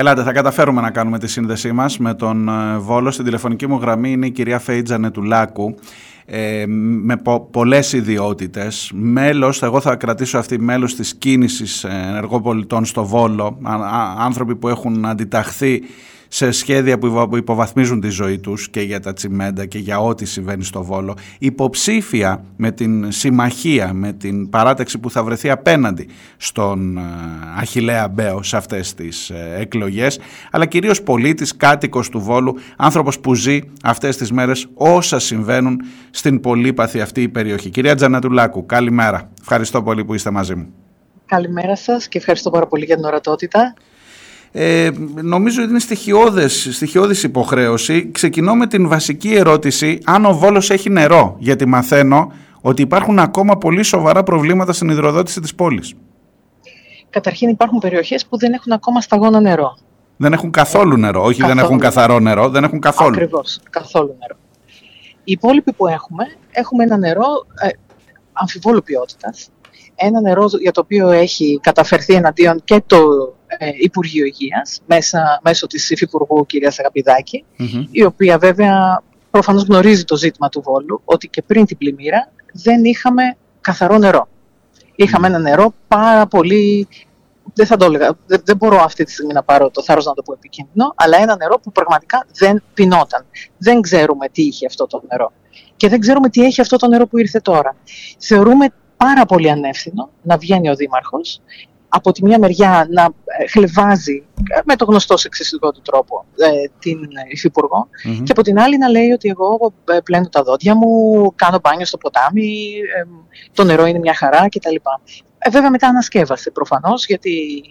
Ελάτε, θα καταφέρουμε να κάνουμε τη σύνδεσή μας με τον ε, Βόλος. Στην τηλεφωνική μου γραμμή είναι η κυρία Φέιτζα Νετουλάκου ε, με πο, πολλές ιδιότητες. Μέλος, εγώ θα κρατήσω αυτή μέλος της κίνησης ενεργοπολιτών στο Βόλο, άνθρωποι που έχουν αντιταχθεί σε σχέδια που υποβαθμίζουν τη ζωή τους και για τα τσιμέντα και για ό,τι συμβαίνει στο Βόλο, υποψήφια με την συμμαχία, με την παράταξη που θα βρεθεί απέναντι στον ε, Αχιλέα Μπέο σε αυτές τις ε, εκλογές, αλλά κυρίως πολίτης, κάτοικος του Βόλου, άνθρωπος που ζει αυτές τις μέρες όσα συμβαίνουν στην πολύπαθη αυτή η περιοχή. Κυρία Τζανατουλάκου, καλημέρα. Ευχαριστώ πολύ που είστε μαζί μου. Καλημέρα σας και ευχαριστώ πάρα πολύ για την ορατότητα. Ε, νομίζω ότι είναι στοιχειώδες, στοιχειώδης υποχρέωση. Ξεκινώ με την βασική ερώτηση αν ο Βόλος έχει νερό, γιατί μαθαίνω ότι υπάρχουν ακόμα πολύ σοβαρά προβλήματα στην υδροδότηση της πόλης. Καταρχήν υπάρχουν περιοχές που δεν έχουν ακόμα σταγόνα νερό. Δεν έχουν καθόλου νερό, όχι δεν έχουν καθαρό νερό, δεν έχουν καθόλου. Ακριβώς, καθόλου νερό. Οι υπόλοιποι που έχουμε, έχουμε ένα νερό ε, αμφιβόλου ποιότητας, ένα νερό για το οποίο έχει καταφερθεί εναντίον και το ε, Υπουργείο Υγείας μέσα, μέσω της Υφυπουργού κυρίας η οποία βέβαια προφανώς γνωρίζει το ζήτημα του Βόλου ότι και πριν την πλημμύρα δεν είχαμε καθαρό νερό. Είχαμε ένα νερό πάρα πολύ δεν θα το έλεγα, δεν, μπορώ αυτή τη στιγμή να πάρω το θάρρος να το πω επικίνδυνο, αλλά ένα νερό που πραγματικά δεν πεινόταν. Δεν ξέρουμε τι είχε αυτό το νερό. Και δεν ξέρουμε τι έχει αυτό το νερό που ήρθε τώρα. Θεωρούμε πάρα πολύ ανεύθυνο να βγαίνει ο Δήμαρχος από τη μια μεριά να ε, χλεβάζει ε, με το γνωστό σεξιστικό του τρόπο ε, την υφυπουργο και από την άλλη να λέει ότι εγώ πλένω τα δόντια μου, κάνω μπάνιο στο ποτάμι, το νερό είναι μια χαρά κτλ. Ε, βέβαια μετά ανασκεύασε προφανώς γιατί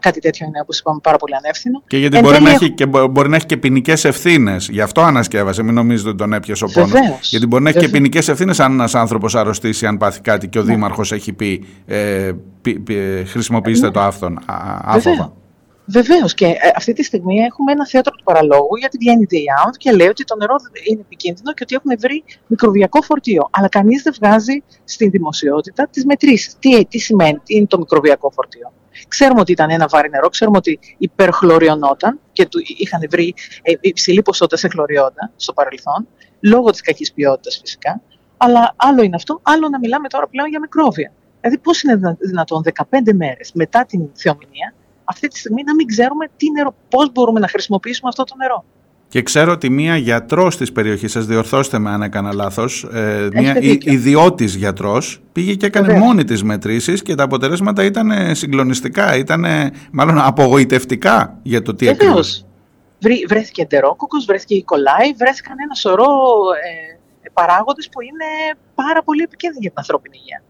κάτι τέτοιο είναι, όπως είπαμε, πάρα πολύ ανεύθυνο. Και γιατί μπορεί, να έχει, και μπορεί να έχει και ποινικές ευθύνες. Γι' αυτό ανασκεύασε. Μην νομίζετε ότι τον έπιασε ο πόνος. Γιατί μπορεί να έχει και ποινικές ευθύνες αν ένας άνθρωπος αρρωστήσει, αν πάθει κάτι και ο ναι. Δήμαρχος έχει πει ε, χρησιμοποιήστε ναι. το άφθον, άφοβα. Βεβαίως. Και ε, αυτή τη στιγμή έχουμε ένα θέατρο του παραλόγου γιατί βγαίνει η ΔΕΙΑΟΝ και λέει ότι το νερό είναι επικίνδυνο και ότι έχουν βρει μικροβιακό φορτίο. Αλλά κανείς δεν βγάζει στην δημοσιότητα τις μετρήσεις. Τι, τι σημαίνει, τι είναι το μικροβιακό φορτίο. Ξέρουμε ότι ήταν ένα βάρη νερό, ξέρουμε ότι υπερχλωριωνόταν και του είχαν βρει ε, υψηλή ποσότητα σε χλωριόντα στο παρελθόν, λόγω της κακής ποιότητας φυσικά. Αλλά άλλο είναι αυτό, άλλο να μιλάμε τώρα πλέον για μικρόβια. Δηλαδή, πώς είναι δυνατόν 15 μέρες μετά την θεομηνία αυτή τη στιγμή να μην ξέρουμε τι νερό, πώς μπορούμε να χρησιμοποιήσουμε αυτό το νερό. Και ξέρω ότι μία γιατρός της περιοχής σας, διορθώστε με αν έκανα λάθος, ε, μία ιδιώτης γιατρός, πήγε και έκανε Βεβαίως. μόνη της μετρήσεις και τα αποτελέσματα ήταν συγκλονιστικά, ήταν μάλλον απογοητευτικά για το τι έκανε. Βρέθηκε εντερόκοκος, βρέθηκε η κολάι, βρέθηκαν ένα σωρό ε, παράγοντες που είναι πάρα πολύ επικίνδυνοι για την ανθρώπινη υγεία.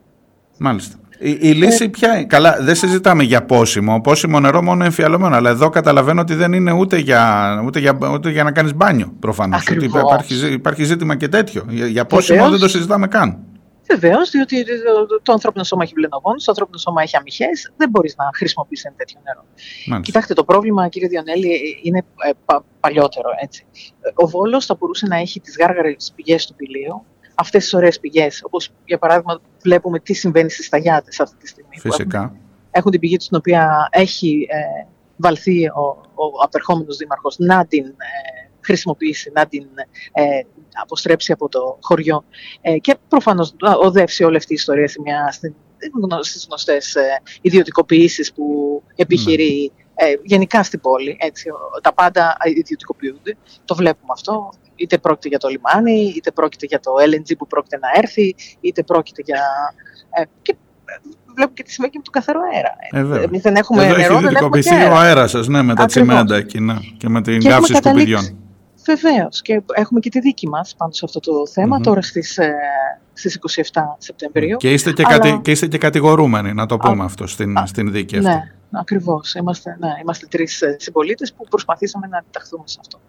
Μάλιστα. Η, η λύση ποια είναι; Καλά, δεν συζητάμε για πόσιμο. Πόσιμο νερό μόνο εμφιαλωμένο. Αλλά εδώ καταλαβαίνω ότι δεν είναι ούτε για, ούτε για, ούτε για να κάνεις μπάνιο προφανώς. Υπάρχει, υπάρχει ζήτημα και τέτοιο. Για, για πόσιμο δεν το συζητάμε καν. Βεβαίως, διότι το ανθρώπινο σώμα έχει βλενογόνους, το ανθρώπινο σώμα έχει αμυχέ, δεν μπορείς να χρησιμοποιήσει ένα τέτοιο νερό. Μάλιστα. Κοιτάξτε, το πρόβλημα, κύριε Διονέλη, είναι ε, πα, παλιότερο. Έτσι. Ο Βόλος θα μπορούσε να έχει τις γάργαρες πηγές του πηλίου, αυτές τις ωραίες πηγές. Όπως για παράδειγμα, βλέπουμε τι συμβαίνει στις Σταγιάτες αυτή τη στιγμή. Φυσικά. Έχουν, έχουν την πηγή τους, στην οποία έχει ε, βαλθεί ο, ο απερχόμενος δήμαρχος να την ε, χρησιμοποιήσει, να την ε, αποστρέψει από το χωριό. Ε, και προφανώς οδεύσει όλη αυτή η ιστορία σε μια, στις γνωστές ε, ιδιωτικοποιήσεις που επιχειρεί ναι. ε, γενικά στην πόλη. Έτσι, τα πάντα ιδιωτικοποιούνται. Το βλέπουμε αυτό είτε πρόκειται για το λιμάνι, είτε πρόκειται για το LNG που πρόκειται να έρθει, είτε πρόκειται για... Ε, και ε, βλέπω και τι συμβαίνει με τον καθαρό αέρα. Ε, Εμείς δεν έχουμε Εδώ νερό, έχει ιδιωτικοποιηθεί ο αέρα σας, ναι, με τα τσιμέντα εκείνα και με την καύση σκουπιδιών. Βεβαίως. Και έχουμε και τη δίκη μας πάνω σε αυτό το θέμα mm-hmm. τώρα στις στις 27 Σεπτεμβρίου. Και είστε και, αλλά... κατη, και είστε και κατηγορούμενοι, να το πούμε Α, αυτό, στην, α, στην δίκη αυτή. Ναι, Ακριβώς. Είμαστε, ναι, είμαστε τρεις ε, συμπολίτες που προσπαθήσαμε να αντιταχθούμε σε αυτό.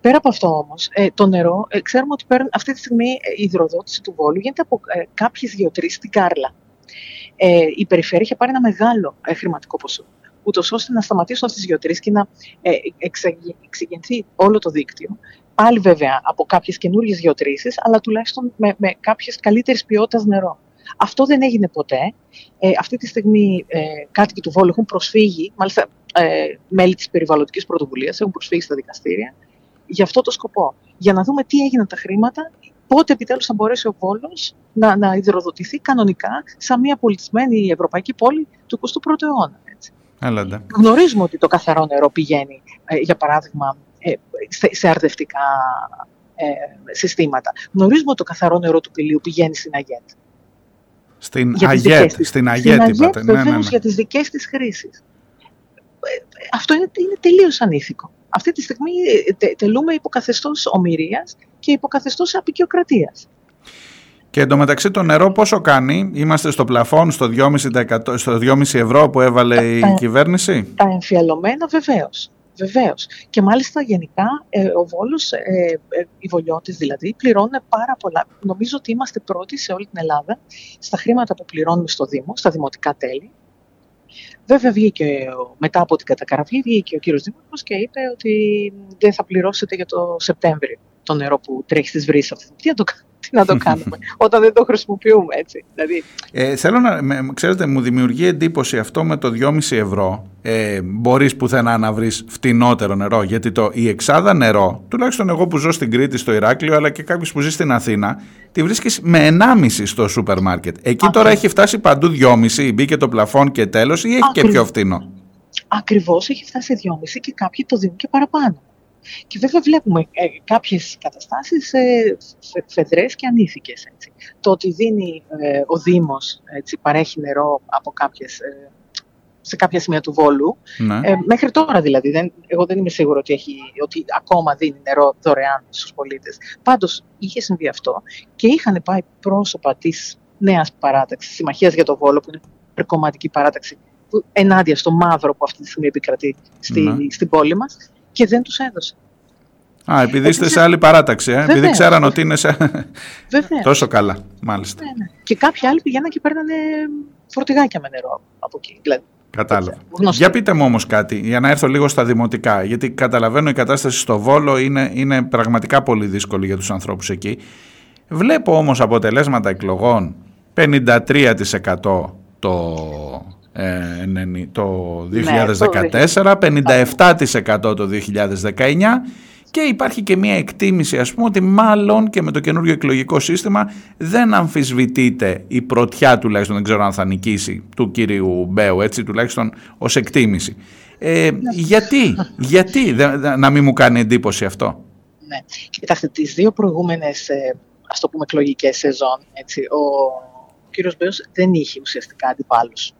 Πέρα από αυτό όμως, ε, το νερό, ε, ξέρουμε ότι παίρνει, αυτή τη στιγμή η υδροδότηση του Βόλου γίνεται από ε, κάποιες γεωτρήσει στην Κάρλα. Ε, η περιφέρεια είχε πάρει ένα μεγάλο ε, χρηματικό ποσό, ούτως ώστε να σταματήσουν αυτές τις γεωτρήσει και να ε, εξηγενθεί όλο το δίκτυο. Πάλι βέβαια από κάποιες καινούριε γεωτρήσει, αλλά τουλάχιστον με, με κάποιες καλύτερη ποιότητα νερό. Αυτό δεν έγινε ποτέ. Ε, αυτή τη στιγμή ε, κάτοικοι του Βόλου έχουν προσφύγει, μάλιστα ε, μέλη της περιβαλλοντικής πρωτοβουλίας έχουν προσφύγει στα δικαστήρια για αυτό το σκοπό. Για να δούμε τι έγιναν τα χρήματα, πότε επιτέλους θα μπορέσει ο Βόλος να, να υδροδοτηθεί κανονικά σαν μια πολιτισμένη ευρωπαϊκή πόλη του 21ου αιώνα. Έτσι. Γνωρίζουμε ότι το καθαρό νερό πηγαίνει, ε, για παράδειγμα, ε, σε αρδευτικά ε, συστήματα. Γνωρίζουμε ότι το καθαρό νερό του πηλίου πηγαίνει στην ΑΓΕΤ. Στην ΑΓΕΤ, στην ΑΓΕΤ, είπατε. Ναι, ναι, ναι. για τις δικές της χρήσεις. Αυτό είναι, είναι τελείως ανήθικο. Αυτή τη στιγμή τελούμε υποκαθεστώς ομοιρίας και υποκαθεστώς απεικιοκρατίας. Και εντωμεταξύ το νερό πόσο κάνει, είμαστε στο πλαφόν, στο 2,5, στο 2,5 ευρώ που έβαλε η κυβέρνηση; Τα εμφιαλωμένα βεβαίως. Βεβαίως. Και μάλιστα γενικά ε, ο Βόλος, ε, ε, οι Βολιώτες δηλαδή, πληρώνουν πάρα πολλά. Νομίζω ότι είμαστε πρώτοι σε όλη την Ελλάδα στα χρήματα που πληρώνουμε στο Δήμο, στα δημοτικά τέλη. Βέβαια, βγήκε μετά από την κατακραυγή, βγήκε ο κύριος Δήμαρχος και είπε ότι δεν θα πληρώσετε για το Σεπτέμβριο το νερό που τρέχει στις βρύσει αυτή. Τι να το να το κάνουμε όταν δεν το χρησιμοποιούμε έτσι. Δηλαδή... Ε, θέλω να, με, ξέρετε, μου δημιουργεί εντύπωση αυτό με το 2,5 ευρώ. Ε, μπορείς πουθενά να βρεις φτηνότερο νερό, γιατί το, η εξάδα νερό, τουλάχιστον εγώ που ζω στην Κρήτη, στο Ηράκλειο, αλλά και κάποιο που ζει στην Αθήνα, τη βρίσκεις με 1,5 στο σούπερ μάρκετ. Εκεί τώρα έχει φτάσει παντού 2,5, μπήκε το πλαφόν και τέλος ή έχει και πιο φτηνό; Ακριβώς έχει φτάσει 2,5 και κάποιοι το δίνουν και παραπάνω. Και βέβαια βλέπουμε ε, κάποιες καταστάσεις ε, φεδρές και ανήθικες. Έτσι. Το ότι δίνει ε, ο Δήμος, έτσι, παρέχει νερό από κάποιες, ε, σε κάποια σημεία του Βόλου, ναι. ε, μέχρι τώρα δηλαδή, δεν, εγώ δεν είμαι σίγουρο ότι, έχει, ότι ακόμα δίνει νερό δωρεάν στους πολίτες. Πάντως είχε συμβεί αυτό και είχαν πάει πρόσωπα της νέας παράταξης, Συμμαχίας για το Βόλο, που είναι κομματική παράταξη, ενάντια στο μαύρο που αυτή τη στιγμή επικρατεί στη, ναι. στην πόλη μας και δεν τους έδωσε. Α, επειδή είστε σε άλλη παράταξη, ε; επειδή ξέραν ότι είναι σε... τόσο καλά, μάλιστα. Ναι, ναι. Και κάποιοι άλλοι πηγαίναν και παίρνανε φορτηγάκια με νερό από εκεί. Δηλαδή, Κατάλαβα. Για πείτε μου όμως κάτι, για να έρθω λίγο στα δημοτικά, γιατί καταλαβαίνω η κατάσταση στο Βόλο είναι, είναι πραγματικά πολύ δύσκολη για τους ανθρώπους εκεί. Βλέπω όμως αποτελέσματα εκλογών 53% το ε, το 2014, 57% το 2019 και υπάρχει και μια εκτίμηση ας πούμε ότι μάλλον και με το καινούργιο εκλογικό σύστημα δεν αμφισβητείται η πρωτιά τουλάχιστον δεν ξέρω αν θα νικήσει του κύριου Μπέου έτσι τουλάχιστον ως εκτίμηση. Ε, γιατί, γιατί να μην μου κάνει εντύπωση αυτό; Ναι, κοιτάξτε τις δύο προηγούμενες ε, ας το πούμε εκλογικές σεζόν έτσι, ο κύριος Μπέος δεν είχε ουσιαστικά αντιπάλους.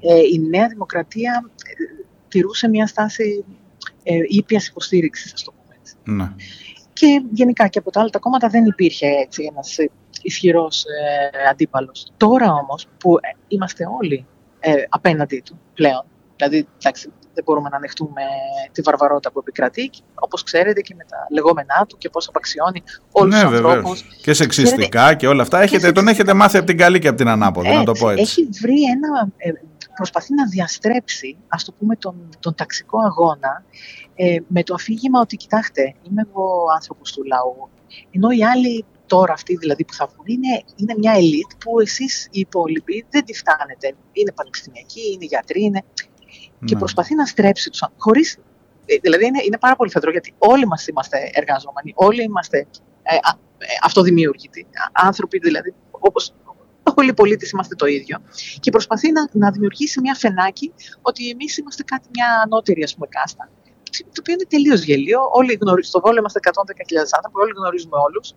Ε, η Νέα Δημοκρατία ε, τηρούσε μια στάση ε, ήπιας υποστήριξης, ας το πούμε έτσι. Ναι. Και γενικά και από τα άλλα τα κόμματα δεν υπήρχε έτσι ένας ε, ισχυρός ε, αντίπαλος. Τώρα όμως που ε, είμαστε όλοι ε, απέναντί του πλέον, δηλαδή εντάξει, δεν μπορούμε να ανεχτούμε τη βαρβαρότητα που επικρατεί, όπως ξέρετε και με τα λεγόμενά του και πώς απαξιώνει όλους ναι, τους ανθρώπους. Και σεξιστικά και όλα αυτά. Έχετε, τον έχετε μάθει από την καλή και από την ανάποδη, να το πω έτσι. Έχει βρει ένα. Ε, προσπαθεί να διαστρέψει, ας το πούμε, τον, τον ταξικό αγώνα ε, με το αφήγημα ότι, κοιτάξτε, είμαι εγώ άνθρωπος του λαού, ενώ οι άλλοι τώρα αυτοί δηλαδή που θα βγουν είναι, είναι μια ελίτ που εσείς οι υπόλοιποι δεν τη φτάνετε. Είναι πανεπιστημιακοί, είναι γιατροί, είναι και ναι. προσπαθεί να στρέψει τους ανθρώπους. Ε, δηλαδή είναι, είναι πάρα πολύ φεδρό γιατί όλοι μας είμαστε εργαζόμενοι, όλοι είμαστε ε, ε, αυτοδημιούργητοι. Άνθρωποι δηλαδή, όπως όλοι οι πολίτε είμαστε το ίδιο. Και προσπαθεί να, να δημιουργήσει μια φενάκι ότι εμείς είμαστε κάτι, μια ανώτερη ας πούμε, κάστα. Το οποίο είναι τελείως γελίο. Όλοι γνωρίζουμε, στο Βόλιο είμαστε 110.000 άνθρωποι, όλοι γνωρίζουμε όλους.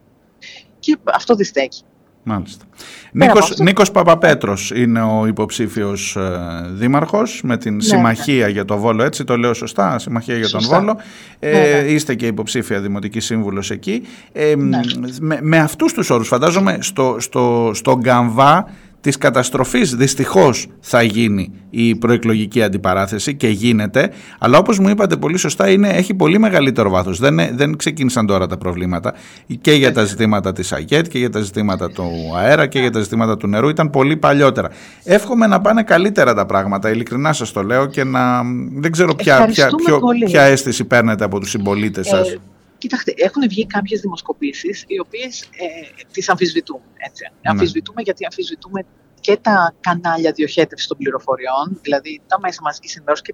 Και αυτό δεν στέκει. Μάλιστα. Νίκος, Νίκος Παπαπέτρος είναι ο υποψήφιος ε, δήμαρχος με την ναι, Συμμαχία ναι. για το Βόλο, έτσι το λέω σωστά, Συμμαχία για τον Βόλο. Ε, ναι, είστε και υποψήφια δημοτική σύμβουλος εκεί. Ε, με, με αυτούς τους όρους φαντάζομαι στο, στο, στο Γκαμβά της καταστροφής δυστυχώς θα γίνει η προεκλογική αντιπαράθεση και γίνεται, αλλά όπως μου είπατε πολύ σωστά είναι, έχει πολύ μεγαλύτερο βάθος. Δεν, δεν ξεκίνησαν τώρα τα προβλήματα και για τα ζητήματα της ΑΓΕΤ και για τα ζητήματα του αέρα και για τα ζητήματα του νερού, ήταν πολύ παλιότερα. Εύχομαι να πάνε καλύτερα τα πράγματα, ειλικρινά σας το λέω και να δεν ξέρω ποια, ποια, ποια αίσθηση παίρνετε από τους συμπολίτες σας. Ε, Κοιτάξτε, έχουν βγει κάποιες δημοσκοπήσεις οι οποίες ε, τις αμφισβητούμε. Έτσι. Ναι. Αμφισβητούμε γιατί αμφισβητούμε και τα κανάλια διοχέτευσης των πληροφοριών, δηλαδή τα μέσα μαζικής ενημέρωσης και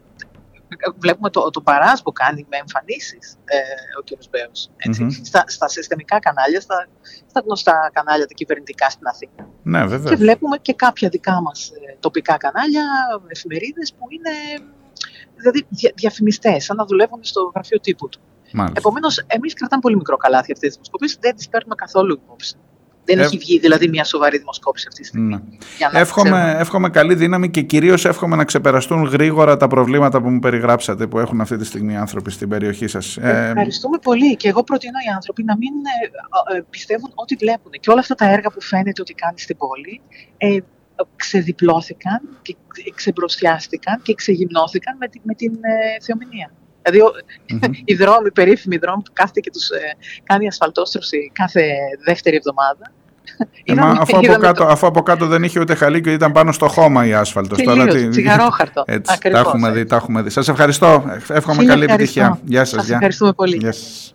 βλέπουμε το, το παράς που κάνει με εμφανίσεις ε, ο κ. Μπέος. Στα, στα συστημικά κανάλια, στα, στα γνωστά κανάλια τα κυβερνητικά στην Αθήνα. Ναι, βέβαια. Και βλέπουμε και κάποια δικά μας ε, τοπικά κανάλια, εφημερίδες που είναι δηλαδή, δια, διαφημιστές, σαν να δουλεύουν στο γραφείο τύπου του. Επομένως, εμείς κρατάμε πολύ μικρό καλάθι αυτές τις δημοσκοπήσεις, δεν τις παίρνουμε καθόλου υπόψη. Δεν ε... έχει βγει δηλαδή μια σοβαρή δημοσκόπηση αυτή τη στιγμή. Ναι. εύχομαι, εύχομαι καλή δύναμη και κυρίως εύχομαι να ξεπεραστούν γρήγορα τα προβλήματα που μου περιγράψατε που έχουν αυτή τη στιγμή οι άνθρωποι στην περιοχή σας. Ε, ευχαριστούμε πολύ. Και εγώ προτείνω οι άνθρωποι να μην ε, ε, πιστεύουν ό,τι βλέπουν. Και όλα αυτά τα έργα που φαίνεται ότι κάνει στην πόλη ε, ξεδιπλώθηκαν και ξεμπροστιάστηκαν και ξεγυμνώθηκαν με, με την ε, θεομηνία. Δηλαδή, mm-hmm. οι δρόμοι, οι περίφημοι δρόμοι που κάθεται και τους ε, κάνει ασφαλτόστρωση κάθε δεύτερη εβδομάδα. Ε, μα, αφού, από κάτω, το... αφού από κάτω δεν είχε ούτε χαλί ήταν πάνω στο χώμα η άσφαλτος. Τώρα, τι... τσιγαρόχαρτο. Έτσι, τα έχουμε δει, τα έχουμε δει. Σας ευχαριστώ. Εύχομαι καλή επιτυχία. Γεια σας. Σας ευχαριστούμε πολύ. Γεια σας.